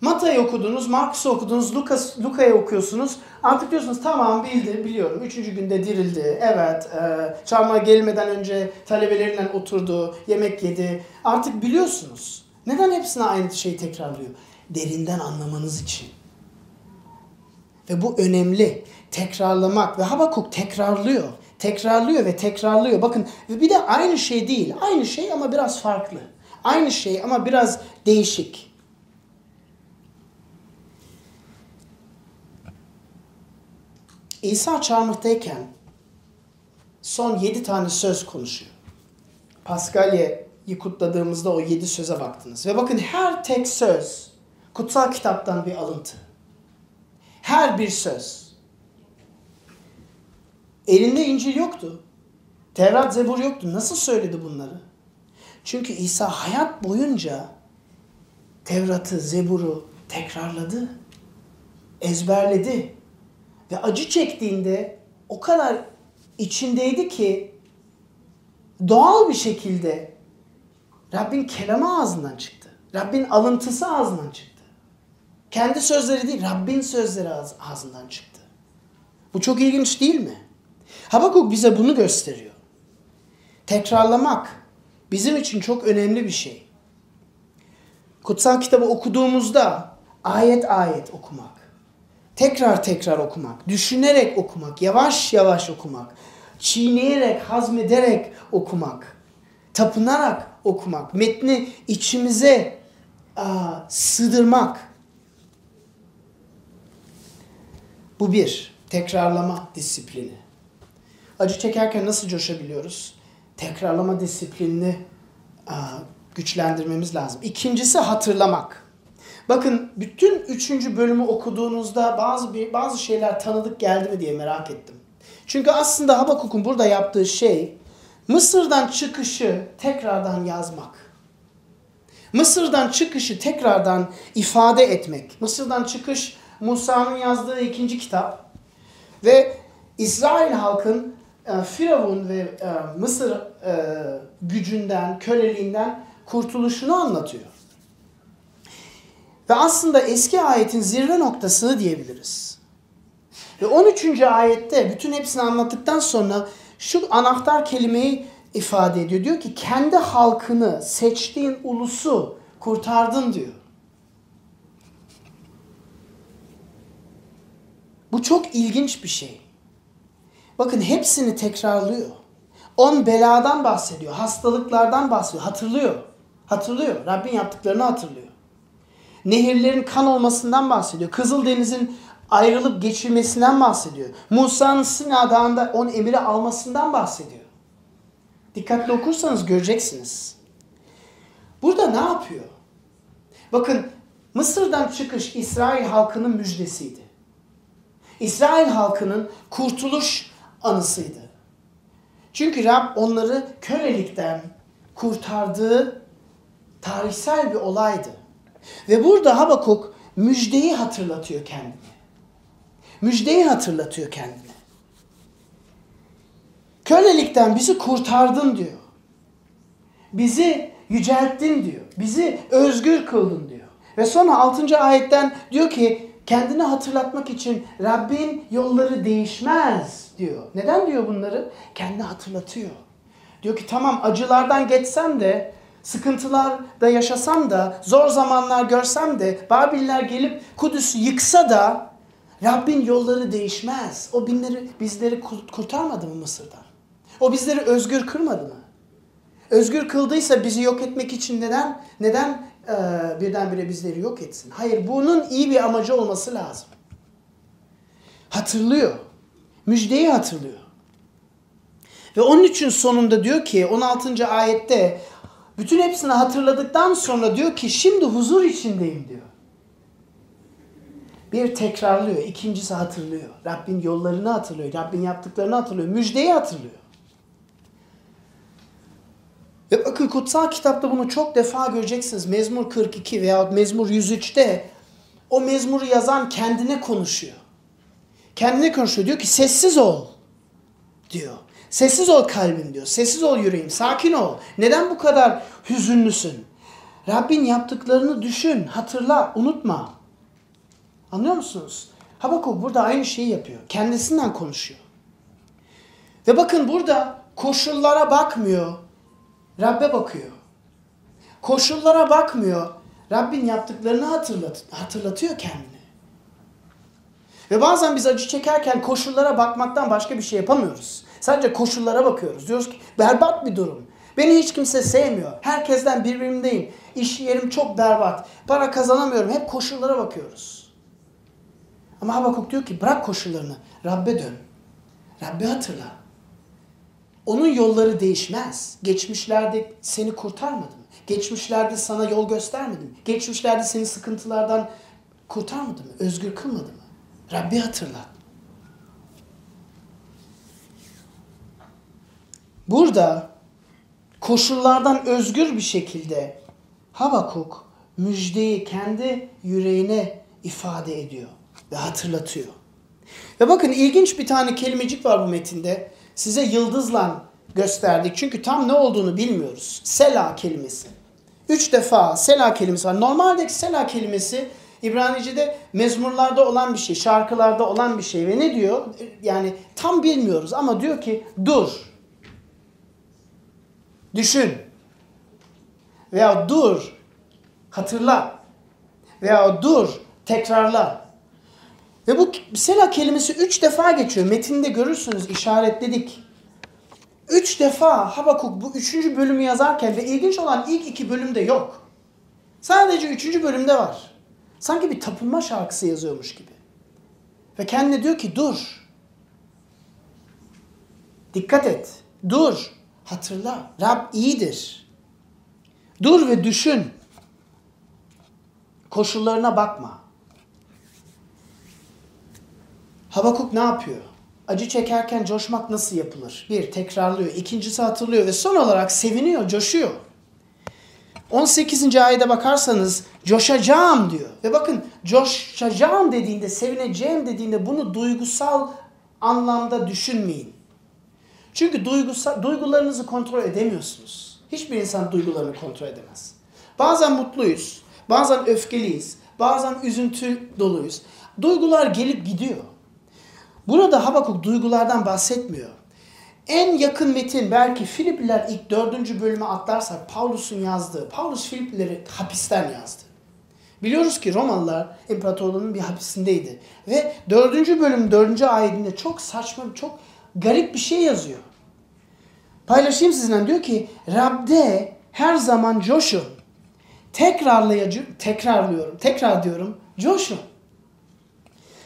Mata'yı okudunuz, Markus'u okudunuz, Lukas, Luka'yı okuyorsunuz. Artık diyorsunuz tamam bildi, biliyorum. Üçüncü günde dirildi. Evet, e, çarmıha gelmeden önce talebelerinden oturdu, yemek yedi. Artık biliyorsunuz. Neden hepsine aynı şeyi tekrarlıyor? Derinden anlamanız için. Ve bu önemli. Tekrarlamak ve Habakuk tekrarlıyor. Tekrarlıyor ve tekrarlıyor. Bakın bir de aynı şey değil. Aynı şey ama biraz farklı. Aynı şey ama biraz değişik. İsa çarmıhtayken son yedi tane söz konuşuyor. Paskalya'yı kutladığımızda o yedi söze baktınız. Ve bakın her tek söz kutsal kitaptan bir alıntı. Her bir söz. Elinde İncil yoktu. Tevrat, Zebur yoktu. Nasıl söyledi bunları? Çünkü İsa hayat boyunca Tevrat'ı, Zebur'u tekrarladı. Ezberledi. Ve acı çektiğinde o kadar içindeydi ki doğal bir şekilde Rabbin kelamı ağzından çıktı. Rabbin alıntısı ağzından çıktı. Kendi sözleri değil, Rabbin sözleri ağzından çıktı. Bu çok ilginç değil mi? Habakuk bize bunu gösteriyor. Tekrarlamak bizim için çok önemli bir şey. Kutsal kitabı okuduğumuzda ayet ayet okumak, tekrar tekrar okumak, düşünerek okumak, yavaş yavaş okumak, çiğneyerek, hazmederek okumak, tapınarak okumak, metni içimize aa, sığdırmak. Bu bir, tekrarlama disiplini. Acı çekerken nasıl coşabiliyoruz? Tekrarlama disiplinini aa, güçlendirmemiz lazım. İkincisi hatırlamak. Bakın bütün üçüncü bölümü okuduğunuzda bazı bir, bazı şeyler tanıdık geldi mi diye merak ettim. Çünkü aslında Habakuk'un burada yaptığı şey Mısır'dan çıkışı tekrardan yazmak. Mısır'dan çıkışı tekrardan ifade etmek. Mısır'dan çıkış Musa'nın yazdığı ikinci kitap ve İsrail halkın e, Firavun ve e, Mısır e, gücünden, köleliğinden kurtuluşunu anlatıyor. Ve aslında eski ayetin zirve noktasını diyebiliriz. Ve 13. ayette bütün hepsini anlattıktan sonra şu anahtar kelimeyi ifade ediyor. Diyor ki kendi halkını, seçtiğin ulusu kurtardın diyor. Bu çok ilginç bir şey. Bakın hepsini tekrarlıyor. On beladan bahsediyor, hastalıklardan bahsediyor, hatırlıyor. Hatırlıyor, Rabbin yaptıklarını hatırlıyor. Nehirlerin kan olmasından bahsediyor. Kızıldeniz'in ayrılıp geçilmesinden bahsediyor. Musa'nın Sina Dağı'nda on emiri almasından bahsediyor. Dikkatli okursanız göreceksiniz. Burada ne yapıyor? Bakın Mısır'dan çıkış İsrail halkının müjdesiydi. İsrail halkının kurtuluş anısıydı. Çünkü Rab onları kölelikten kurtardığı tarihsel bir olaydı. Ve burada Habakuk müjdeyi hatırlatıyor kendine. Müjdeyi hatırlatıyor kendine. Kölelikten bizi kurtardın diyor. Bizi yücelttin diyor. Bizi özgür kıldın diyor. Ve sonra 6. ayetten diyor ki kendini hatırlatmak için Rabbin yolları değişmez diyor. Neden diyor bunları? Kendi hatırlatıyor. Diyor ki tamam acılardan geçsem de sıkıntılar da yaşasam da zor zamanlar görsem de Babiller gelip Kudüs'ü yıksa da Rabbin yolları değişmez. O binleri, bizleri kurtarmadı mı Mısır'dan? O bizleri özgür kırmadı mı? Özgür kıldıysa bizi yok etmek için neden neden e, birdenbire bizleri yok etsin? Hayır, bunun iyi bir amacı olması lazım. Hatırlıyor. Müjdeyi hatırlıyor. Ve onun için sonunda diyor ki 16. ayette bütün hepsini hatırladıktan sonra diyor ki şimdi huzur içindeyim diyor. Bir tekrarlıyor, ikincisi hatırlıyor. Rabbin yollarını hatırlıyor, Rabbin yaptıklarını hatırlıyor, müjdeyi hatırlıyor. Ve bakın kutsal kitapta bunu çok defa göreceksiniz. Mezmur 42 veya Mezmur 103'te o mezmuru yazan kendine konuşuyor. Kendine konuşuyor. Diyor ki sessiz ol diyor. Sessiz ol kalbim diyor. Sessiz ol yüreğim. Sakin ol. Neden bu kadar hüzünlüsün? Rabbin yaptıklarını düşün, hatırla, unutma. Anlıyor musunuz? Habakuk burada aynı şeyi yapıyor. Kendisinden konuşuyor. Ve bakın burada koşullara bakmıyor. Rabbe bakıyor. Koşullara bakmıyor. Rabbin yaptıklarını hatırlat hatırlatıyor kendini. Ve bazen biz acı çekerken koşullara bakmaktan başka bir şey yapamıyoruz. Sadece koşullara bakıyoruz. Diyoruz ki berbat bir durum. Beni hiç kimse sevmiyor. Herkesten birbirimdeyim. İş yerim çok berbat. Para kazanamıyorum. Hep koşullara bakıyoruz. Ama Habakuk diyor ki bırak koşullarını. Rabbe dön. Rabbe hatırla. Onun yolları değişmez. Geçmişlerde seni kurtarmadım. Geçmişlerde sana yol göstermedim. Geçmişlerde seni sıkıntılardan kurtarmadı mı? Özgür kılmadı mı? Rabbi hatırlat. Burada koşullardan özgür bir şekilde Habakuk müjdeyi kendi yüreğine ifade ediyor ve hatırlatıyor. Ve bakın ilginç bir tane kelimecik var bu metinde. Size yıldızla gösterdik. Çünkü tam ne olduğunu bilmiyoruz. Sela kelimesi. Üç defa sela kelimesi var. Normaldeki sela kelimesi İbranice'de mezmurlarda olan bir şey, şarkılarda olan bir şey. Ve ne diyor? Yani tam bilmiyoruz ama diyor ki dur. Düşün. Veya dur. Hatırla. Veya dur. Tekrarla. Ve bu sela kelimesi üç defa geçiyor. Metinde görürsünüz işaretledik. Üç defa Habakuk bu üçüncü bölümü yazarken ve ilginç olan ilk iki bölümde yok. Sadece üçüncü bölümde var. Sanki bir tapınma şarkısı yazıyormuş gibi. Ve kendine diyor ki dur. Dikkat et. Dur. Hatırla. Rab iyidir. Dur ve düşün. Koşullarına bakma. Habakuk ne yapıyor? Acı çekerken coşmak nasıl yapılır? Bir, tekrarlıyor. İkincisi hatırlıyor ve son olarak seviniyor, coşuyor. 18. ayete bakarsanız coşacağım diyor. Ve bakın coşacağım dediğinde, sevineceğim dediğinde bunu duygusal anlamda düşünmeyin. Çünkü duygusal, duygularınızı kontrol edemiyorsunuz. Hiçbir insan duygularını kontrol edemez. Bazen mutluyuz, bazen öfkeliyiz, bazen üzüntü doluyuz. Duygular gelip gidiyor. Burada Habakuk duygulardan bahsetmiyor. En yakın metin belki Filipliler ilk dördüncü bölüme atlarsak Paulus'un yazdığı. Paulus Filiplileri hapisten yazdı. Biliyoruz ki Romalılar imparatorluğunun bir hapisindeydi. Ve dördüncü bölüm dördüncü ayetinde çok saçma, çok garip bir şey yazıyor. Paylaşayım sizinle diyor ki Rab'de her zaman coşun. Tekrarlayıcı, tekrarlıyorum, tekrar diyorum, coşun.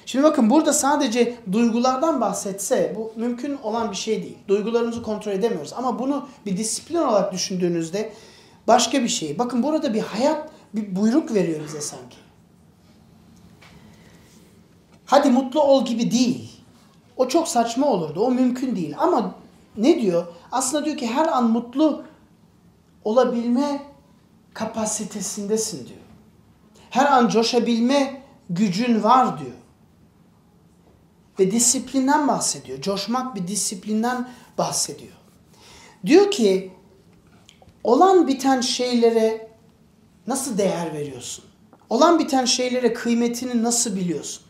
Şimdi bakın burada sadece duygulardan bahsetse bu mümkün olan bir şey değil. Duygularımızı kontrol edemiyoruz. Ama bunu bir disiplin olarak düşündüğünüzde başka bir şey. Bakın burada bir hayat, bir buyruk veriyor bize sanki. Hadi mutlu ol gibi değil. O çok saçma olurdu. O mümkün değil. Ama ne diyor? Aslında diyor ki her an mutlu olabilme kapasitesindesin diyor. Her an coşabilme gücün var diyor ve disiplinden bahsediyor. Coşmak bir disiplinden bahsediyor. Diyor ki olan biten şeylere nasıl değer veriyorsun? Olan biten şeylere kıymetini nasıl biliyorsun?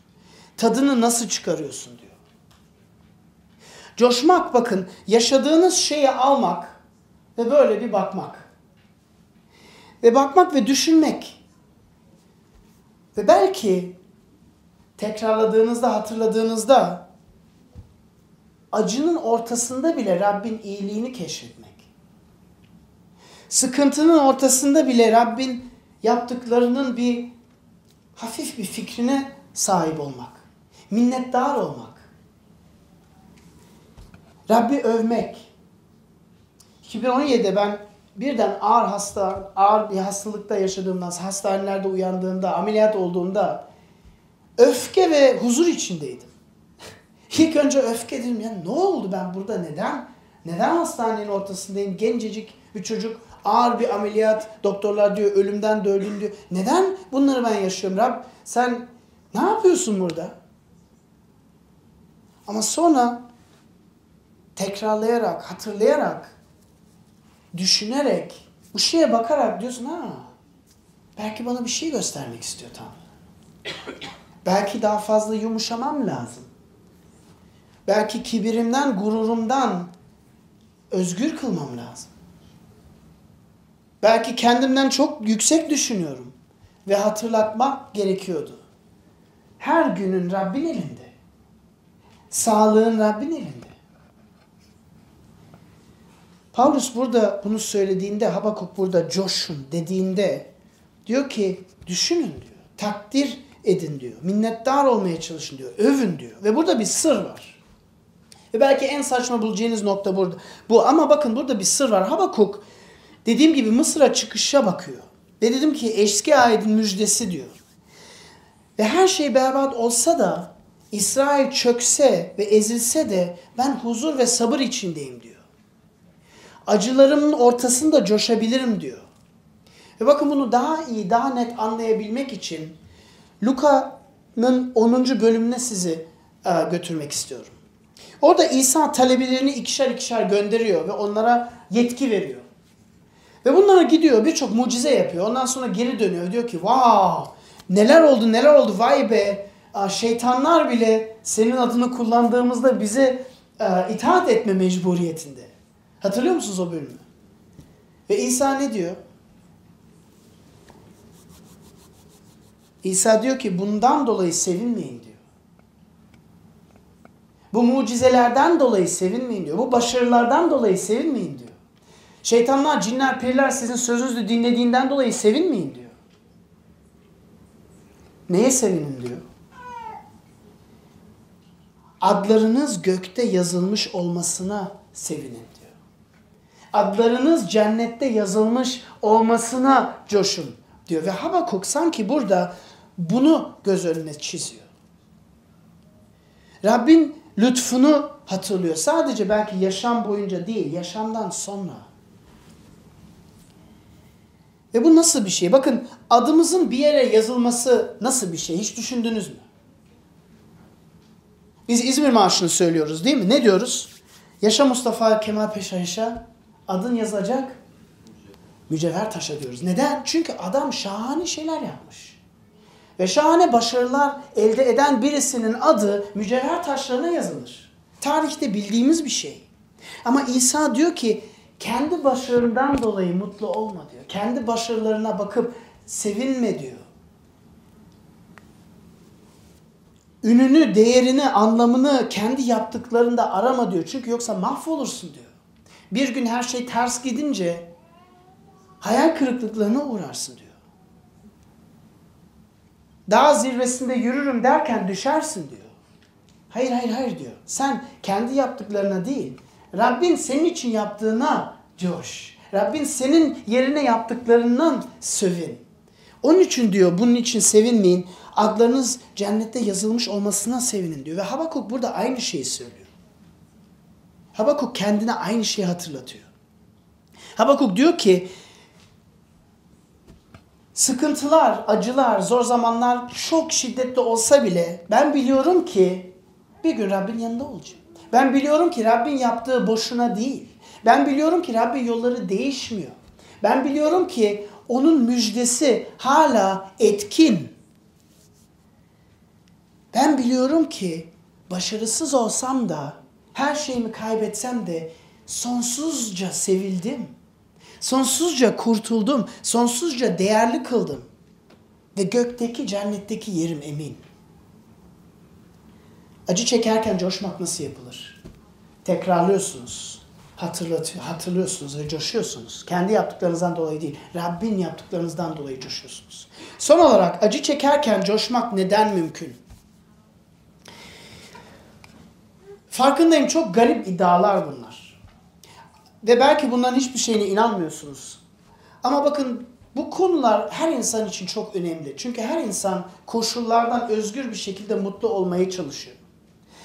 Tadını nasıl çıkarıyorsun diyor. Coşmak bakın yaşadığınız şeyi almak ve böyle bir bakmak. Ve bakmak ve düşünmek. Ve belki tekrarladığınızda, hatırladığınızda acının ortasında bile Rabbin iyiliğini keşfetmek. Sıkıntının ortasında bile Rabbin yaptıklarının bir hafif bir fikrine sahip olmak. Minnettar olmak. Rabbi övmek. 2017'de ben birden ağır hasta, ağır bir hastalıkta yaşadığımdan, hastanelerde uyandığımda, ameliyat olduğumda öfke ve huzur içindeydim. İlk önce öfke dedim ya ne oldu ben burada neden? Neden hastanenin ortasındayım? Gencecik bir çocuk ağır bir ameliyat. Doktorlar diyor ölümden döndün diyor. Neden bunları ben yaşıyorum Rab? Sen ne yapıyorsun burada? Ama sonra tekrarlayarak, hatırlayarak, düşünerek, şeye bakarak diyorsun ha belki bana bir şey göstermek istiyor Tanrı. Belki daha fazla yumuşamam lazım. Belki kibirimden, gururumdan özgür kılmam lazım. Belki kendimden çok yüksek düşünüyorum ve hatırlatmak gerekiyordu. Her günün Rabbin elinde. Sağlığın Rabbin elinde. Paulus burada bunu söylediğinde, Habakuk burada coşun dediğinde diyor ki düşünün diyor. Takdir edin diyor. Minnettar olmaya çalışın diyor. Övün diyor. Ve burada bir sır var. Ve belki en saçma bulacağınız nokta burada. Bu ama bakın burada bir sır var. Habakuk dediğim gibi Mısır'a çıkışa bakıyor. Ve dedim ki eski ayetin müjdesi diyor. Ve her şey berbat olsa da İsrail çökse ve ezilse de ben huzur ve sabır içindeyim diyor. Acılarımın ortasında coşabilirim diyor. Ve bakın bunu daha iyi, daha net anlayabilmek için Luka'nın 10. bölümüne sizi e, götürmek istiyorum. Orada İsa talebelerini ikişer ikişer gönderiyor ve onlara yetki veriyor. Ve bunlar gidiyor birçok mucize yapıyor. Ondan sonra geri dönüyor. Diyor ki wow neler oldu neler oldu vay be şeytanlar bile senin adını kullandığımızda bize e, itaat etme mecburiyetinde. Hatırlıyor musunuz o bölümü? Ve İsa ne diyor? İsa diyor ki bundan dolayı sevinmeyin diyor. Bu mucizelerden dolayı sevinmeyin diyor. Bu başarılardan dolayı sevinmeyin diyor. Şeytanlar, cinler, periler sizin sözünüzü dinlediğinden dolayı sevinmeyin diyor. Neye sevinin diyor? Adlarınız gökte yazılmış olmasına sevinin diyor. Adlarınız cennette yazılmış olmasına coşun diyor. Ve Habakuk sanki burada bunu göz önüne çiziyor. Rabbin lütfunu hatırlıyor. Sadece belki yaşam boyunca değil, yaşamdan sonra. Ve bu nasıl bir şey? Bakın adımızın bir yere yazılması nasıl bir şey? Hiç düşündünüz mü? Biz İzmir Marşı'nı söylüyoruz değil mi? Ne diyoruz? Yaşa Mustafa Kemal Paşa yaşa. Adın yazılacak. Mücevher taşa diyoruz. Neden? Çünkü adam şahane şeyler yapmış. Ve şahane başarılar elde eden birisinin adı mücevher taşlarına yazılır. Tarihte bildiğimiz bir şey. Ama İsa diyor ki kendi başarından dolayı mutlu olma diyor. Kendi başarılarına bakıp sevinme diyor. Ününü, değerini, anlamını kendi yaptıklarında arama diyor. Çünkü yoksa mahvolursun diyor. Bir gün her şey ters gidince hayal kırıklıklarına uğrarsın diyor. Dağ zirvesinde yürürüm derken düşersin diyor. Hayır hayır hayır diyor. Sen kendi yaptıklarına değil, Rabbin senin için yaptığına coş. Rabbin senin yerine yaptıklarından sövün. Onun için diyor bunun için sevinmeyin. Adlarınız cennette yazılmış olmasına sevinin diyor. Ve Habakuk burada aynı şeyi söylüyor. Habakuk kendine aynı şeyi hatırlatıyor. Habakuk diyor ki sıkıntılar, acılar, zor zamanlar çok şiddetli olsa bile ben biliyorum ki bir gün Rabbin yanında olacağım. Ben biliyorum ki Rabbin yaptığı boşuna değil. Ben biliyorum ki Rabbin yolları değişmiyor. Ben biliyorum ki onun müjdesi hala etkin. Ben biliyorum ki başarısız olsam da her şeyimi kaybetsem de sonsuzca sevildim. Sonsuzca kurtuldum. Sonsuzca değerli kıldım. Ve gökteki cennetteki yerim emin. Acı çekerken coşmak nasıl yapılır? Tekrarlıyorsunuz. Hatırlat, hatırlıyorsunuz ve coşuyorsunuz. Kendi yaptıklarınızdan dolayı değil, Rabbin yaptıklarınızdan dolayı coşuyorsunuz. Son olarak acı çekerken coşmak neden mümkün? Farkındayım çok garip iddialar bunlar. Ve belki bunların hiçbir şeyine inanmıyorsunuz. Ama bakın bu konular her insan için çok önemli. Çünkü her insan koşullardan özgür bir şekilde mutlu olmaya çalışıyor.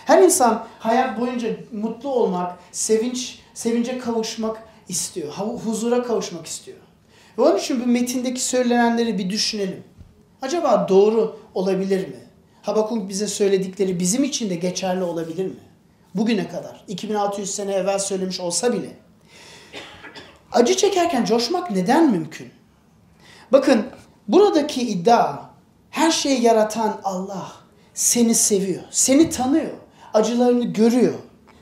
Her insan hayat boyunca mutlu olmak, sevinç, sevince kavuşmak istiyor. Huzura kavuşmak istiyor. Ve onun için bu metindeki söylenenleri bir düşünelim. Acaba doğru olabilir mi? Habakuk bize söyledikleri bizim için de geçerli olabilir mi? Bugüne kadar. 2600 sene evvel söylemiş olsa bile. Acı çekerken coşmak neden mümkün? Bakın buradaki iddia her şeyi yaratan Allah seni seviyor, seni tanıyor, acılarını görüyor,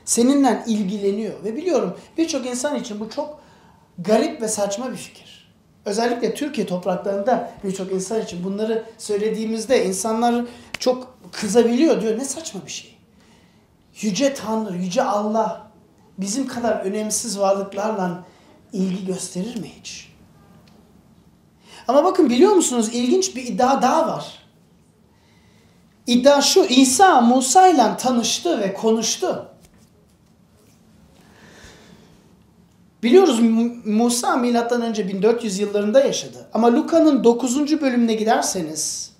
seninle ilgileniyor. Ve biliyorum birçok insan için bu çok garip ve saçma bir fikir. Özellikle Türkiye topraklarında birçok insan için bunları söylediğimizde insanlar çok kızabiliyor diyor. Ne saçma bir şey. Yüce Tanrı, Yüce Allah bizim kadar önemsiz varlıklarla ilgi gösterir mi hiç? Ama bakın biliyor musunuz ilginç bir iddia daha var. İddia şu İsa Musa ile tanıştı ve konuştu. Biliyoruz Musa milattan önce 1400 yıllarında yaşadı. Ama Luka'nın 9. bölümüne giderseniz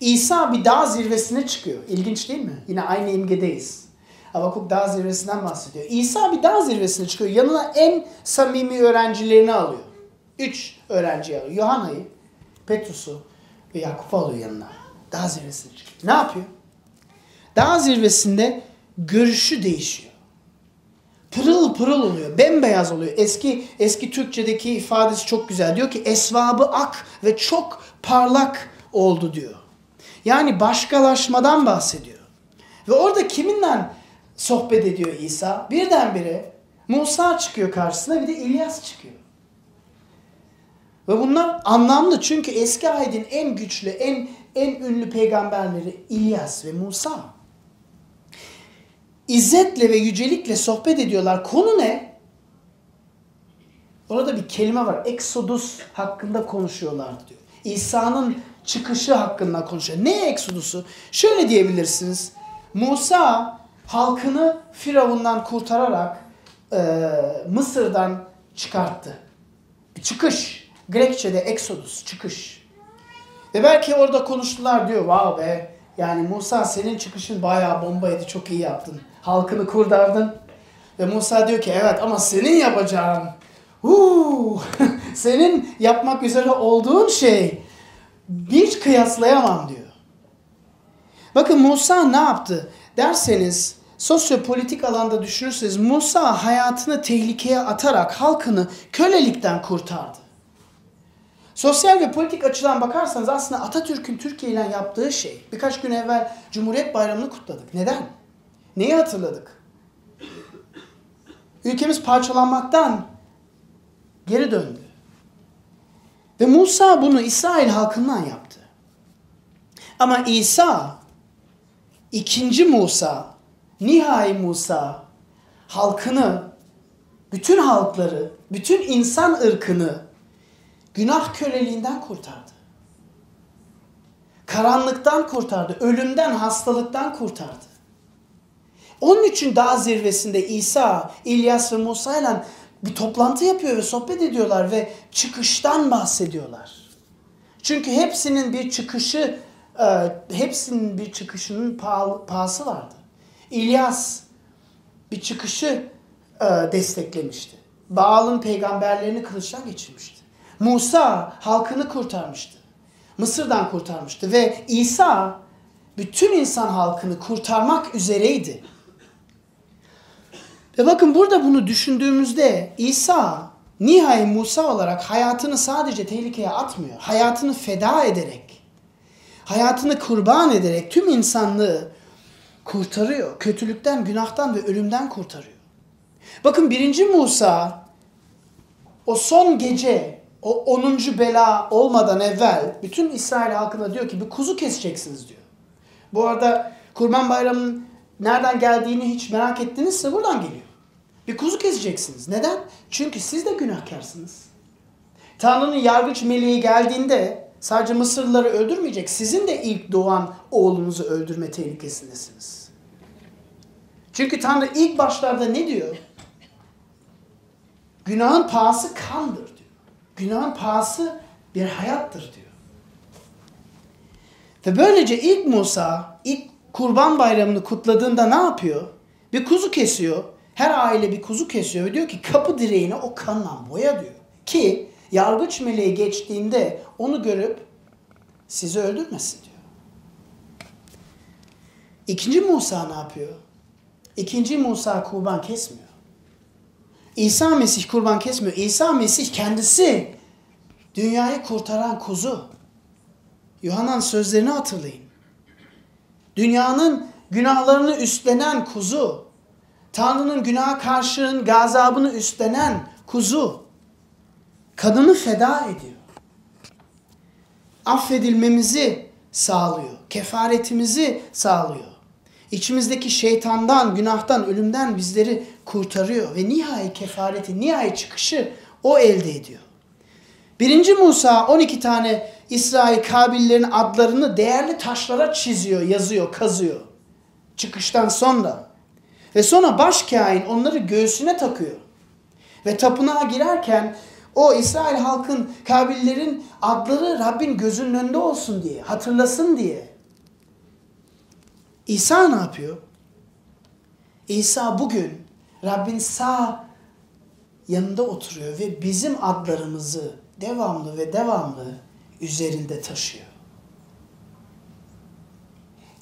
İsa bir dağ zirvesine çıkıyor. İlginç değil mi? Yine aynı imgedeyiz. Habakuk dağ zirvesinden bahsediyor. İsa bir dağ zirvesine çıkıyor. Yanına en samimi öğrencilerini alıyor. Üç öğrenci alıyor. Yohana'yı, Petrus'u ve Yakup'u alıyor yanına. Dağ zirvesine çıkıyor. Ne yapıyor? Dağ zirvesinde görüşü değişiyor. Pırıl pırıl oluyor. Bembeyaz oluyor. Eski eski Türkçedeki ifadesi çok güzel. Diyor ki esvabı ak ve çok parlak oldu diyor. Yani başkalaşmadan bahsediyor. Ve orada kiminle sohbet ediyor İsa? Birdenbire Musa çıkıyor karşısına bir de İlyas çıkıyor. Ve bunlar anlamlı çünkü eski ahitin en güçlü, en en ünlü peygamberleri İlyas ve Musa. İzzetle ve yücelikle sohbet ediyorlar. Konu ne? Orada bir kelime var. Exodus hakkında konuşuyorlar diyor. İsa'nın çıkışı hakkında konuşuyor. Ne Exodus'u? Şöyle diyebilirsiniz. Musa halkını Firavun'dan kurtararak e, Mısır'dan çıkarttı. Çıkış. Grekçe'de Exodus, çıkış. Ve belki orada konuştular diyor. Wow be yani Musa senin çıkışın bayağı bombaydı. Çok iyi yaptın. Halkını kurtardın. Ve Musa diyor ki evet ama senin yapacağın huu, senin yapmak üzere olduğun şey bir kıyaslayamam diyor. Bakın Musa ne yaptı derseniz sosyopolitik alanda düşünürseniz Musa hayatını tehlikeye atarak halkını kölelikten kurtardı. Sosyal ve politik açıdan bakarsanız aslında Atatürk'ün Türkiye ile yaptığı şey. Birkaç gün evvel Cumhuriyet Bayramı'nı kutladık. Neden? Neyi hatırladık? Ülkemiz parçalanmaktan geri döndü. Ve Musa bunu İsrail halkından yaptı. Ama İsa, ikinci Musa, nihai Musa, halkını, bütün halkları, bütün insan ırkını günah köleliğinden kurtardı. Karanlıktan kurtardı, ölümden, hastalıktan kurtardı. Onun için dağ zirvesinde İsa, İlyas ve Musa ile bir toplantı yapıyor ve sohbet ediyorlar ve çıkıştan bahsediyorlar. Çünkü hepsinin bir çıkışı, e, hepsinin bir çıkışının pahası vardı. İlyas bir çıkışı e, desteklemişti. Baal'ın peygamberlerini kılıçtan geçirmişti. Musa halkını kurtarmıştı. Mısır'dan kurtarmıştı ve İsa bütün insan halkını kurtarmak üzereydi. Ve bakın burada bunu düşündüğümüzde İsa nihai Musa olarak hayatını sadece tehlikeye atmıyor. Hayatını feda ederek, hayatını kurban ederek tüm insanlığı kurtarıyor. Kötülükten, günahtan ve ölümden kurtarıyor. Bakın birinci Musa o son gece o 10. bela olmadan evvel bütün İsrail halkına diyor ki bir kuzu keseceksiniz diyor. Bu arada Kurban Bayramı'nın nereden geldiğini hiç merak ettinizse buradan geliyor. Bir kuzu keseceksiniz. Neden? Çünkü siz de günahkarsınız. Tanrı'nın yargıç meleği geldiğinde sadece Mısırlıları öldürmeyecek. Sizin de ilk doğan oğlunuzu öldürme tehlikesindesiniz. Çünkü Tanrı ilk başlarda ne diyor? Günahın pahası kandır diyor. Günahın pahası bir hayattır diyor. Ve böylece ilk Musa ilk kurban bayramını kutladığında ne yapıyor? Bir kuzu kesiyor. Her aile bir kuzu kesiyor ve diyor ki kapı direğini o kanla boya diyor. Ki yargıç meleği geçtiğinde onu görüp sizi öldürmesin diyor. İkinci Musa ne yapıyor? İkinci Musa kurban kesmiyor. İsa Mesih kurban kesmiyor. İsa Mesih kendisi dünyayı kurtaran kuzu. Yuhannan sözlerini hatırlayın. Dünyanın günahlarını üstlenen kuzu. Tanrı'nın günaha karşının gazabını üstlenen kuzu. Kadını feda ediyor. Affedilmemizi sağlıyor. Kefaretimizi sağlıyor. İçimizdeki şeytandan, günahtan, ölümden bizleri kurtarıyor. Ve nihai kefareti, nihai çıkışı o elde ediyor. Birinci Musa 12 tane İsrail kabillerin adlarını değerli taşlara çiziyor, yazıyor, kazıyor. Çıkıştan sonra. Ve sonra baş kain onları göğsüne takıyor. Ve tapınağa girerken o İsrail halkın kabillerin adları Rabbin gözünün önünde olsun diye, hatırlasın diye. İsa ne yapıyor? İsa bugün Rabbin sağ yanında oturuyor ve bizim adlarımızı devamlı ve devamlı üzerinde taşıyor.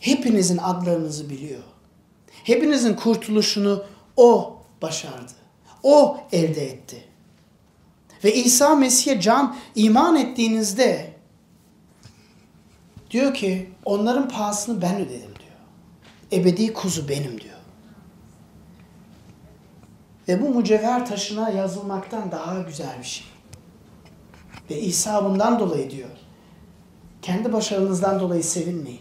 Hepinizin adlarınızı biliyor. Hepinizin kurtuluşunu o başardı. O elde etti. Ve İsa Mesih'e can iman ettiğinizde diyor ki onların pahasını ben ödedim. Ebedi kuzu benim diyor. Ve bu mücevher taşına yazılmaktan daha güzel bir şey. Ve İsa bundan dolayı diyor. Kendi başarınızdan dolayı sevinmeyin.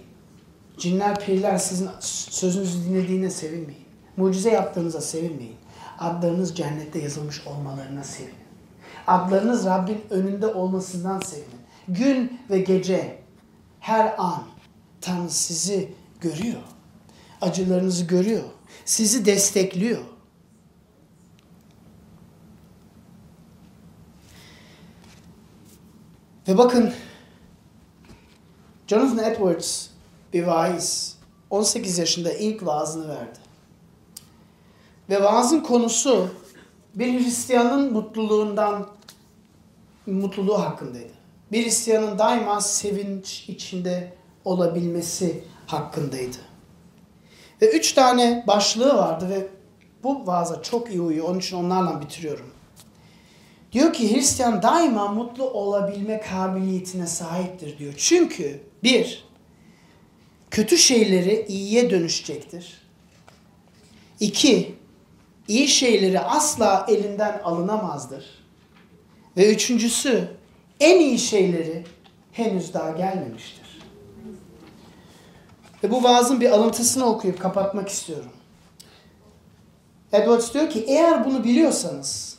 Cinler, periler sizin sözünüzü dinlediğine sevinmeyin. Mucize yaptığınıza sevinmeyin. Adlarınız cennette yazılmış olmalarına sevinin. Adlarınız Rabbin önünde olmasından sevinin. Gün ve gece, her an Tanrı sizi görüyor. Acılarınızı görüyor. Sizi destekliyor. Ve bakın Jonathan Edwards bir vaiz 18 yaşında ilk vaazını verdi. Ve vaazın konusu bir Hristiyanın mutluluğundan mutluluğu hakkındaydı. Bir Hristiyanın daima sevinç içinde olabilmesi hakkındaydı. Ve üç tane başlığı vardı ve bu vaaza çok iyi uyuyor. Onun için onlarla bitiriyorum. Diyor ki Hristiyan daima mutlu olabilme kabiliyetine sahiptir diyor. Çünkü bir, kötü şeyleri iyiye dönüşecektir. İki, iyi şeyleri asla elinden alınamazdır. Ve üçüncüsü, en iyi şeyleri henüz daha gelmemiştir. Ve bu vaazın bir alıntısını okuyup kapatmak istiyorum. Edwards diyor ki eğer bunu biliyorsanız,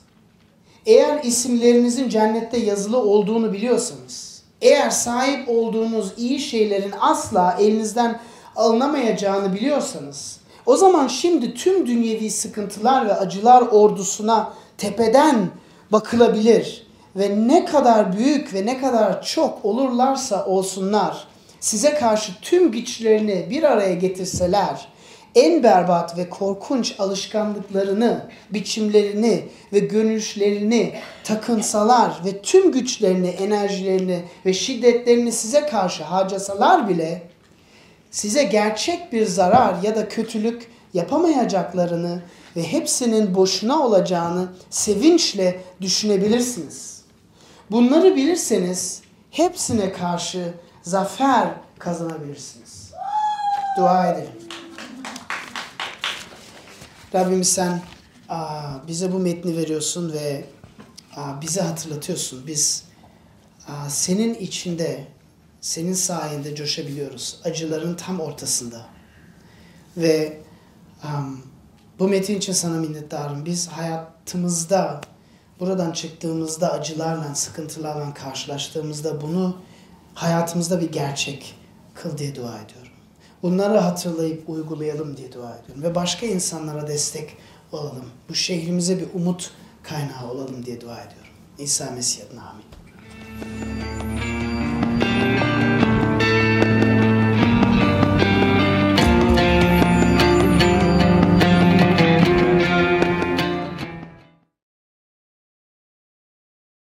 eğer isimlerinizin cennette yazılı olduğunu biliyorsanız, eğer sahip olduğunuz iyi şeylerin asla elinizden alınamayacağını biliyorsanız, o zaman şimdi tüm dünyevi sıkıntılar ve acılar ordusuna tepeden bakılabilir ve ne kadar büyük ve ne kadar çok olurlarsa olsunlar, size karşı tüm güçlerini bir araya getirseler, en berbat ve korkunç alışkanlıklarını, biçimlerini ve görünüşlerini takınsalar ve tüm güçlerini, enerjilerini ve şiddetlerini size karşı harcasalar bile size gerçek bir zarar ya da kötülük yapamayacaklarını ve hepsinin boşuna olacağını sevinçle düşünebilirsiniz. Bunları bilirseniz hepsine karşı zafer kazanabilirsiniz. Dua edelim. Rabbimiz sen bize bu metni veriyorsun ve bize hatırlatıyorsun. Biz senin içinde, senin sayende coşabiliyoruz. Acıların tam ortasında. Ve bu metin için sana minnettarım. Biz hayatımızda, buradan çıktığımızda acılarla, sıkıntılarla karşılaştığımızda bunu hayatımızda bir gerçek kıl diye dua ediyorum. Bunları hatırlayıp uygulayalım diye dua ediyorum. Ve başka insanlara destek olalım. Bu şehrimize bir umut kaynağı olalım diye dua ediyorum. İsa Mesih adına amin.